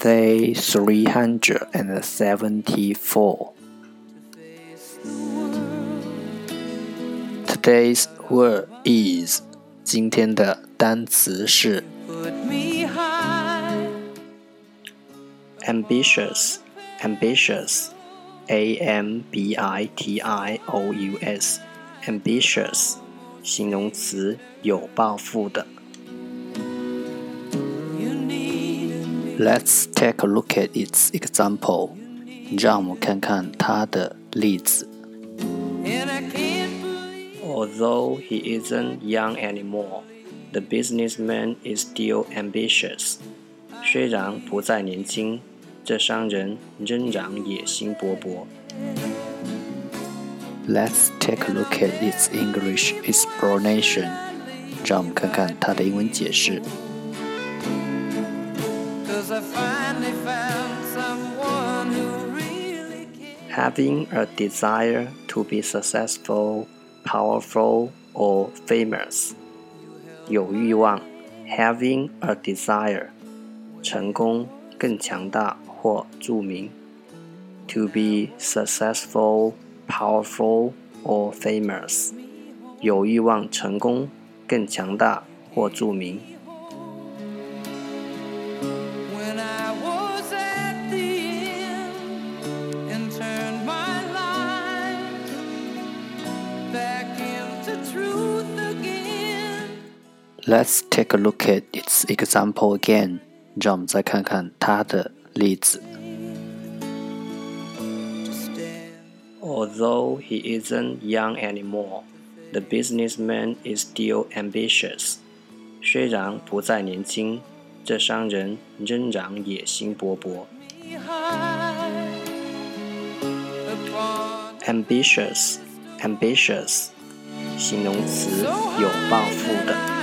Day three hundred and seventy-four. Today's word is 今天的单词是 ambitious, ambitious, a m b i t i o u s, ambitious 形容词，有抱负的。 Let's take a look at its example. 让我们看看它的例子。Although he isn't young anymore, the businessman is still ambitious. 虽然不再年轻，这商人仍然野心勃勃。Let's take a look at its English explanation. 让我们看看它的英文解释。 Having a desire to be successful, powerful, or famous. 有欲望，having a desire，成功、更强大或着名。To be successful, powerful, or famous，有欲望成功、更强大或着名。 Let's take a look at its example again. 让我们再看看它的例子。Although he isn't young anymore, the businessman is still ambitious. 虽然不再年轻，这商人仍然野心勃勃。Ambitious, ambitious，形容词，有抱负的。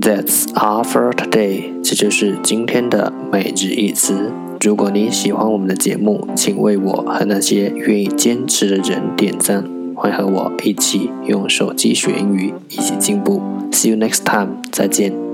That's all for today。这就是今天的每日一词。如果你喜欢我们的节目，请为我和那些愿意坚持的人点赞。欢和我一起用手机学英语，一起进步。See you next time。再见。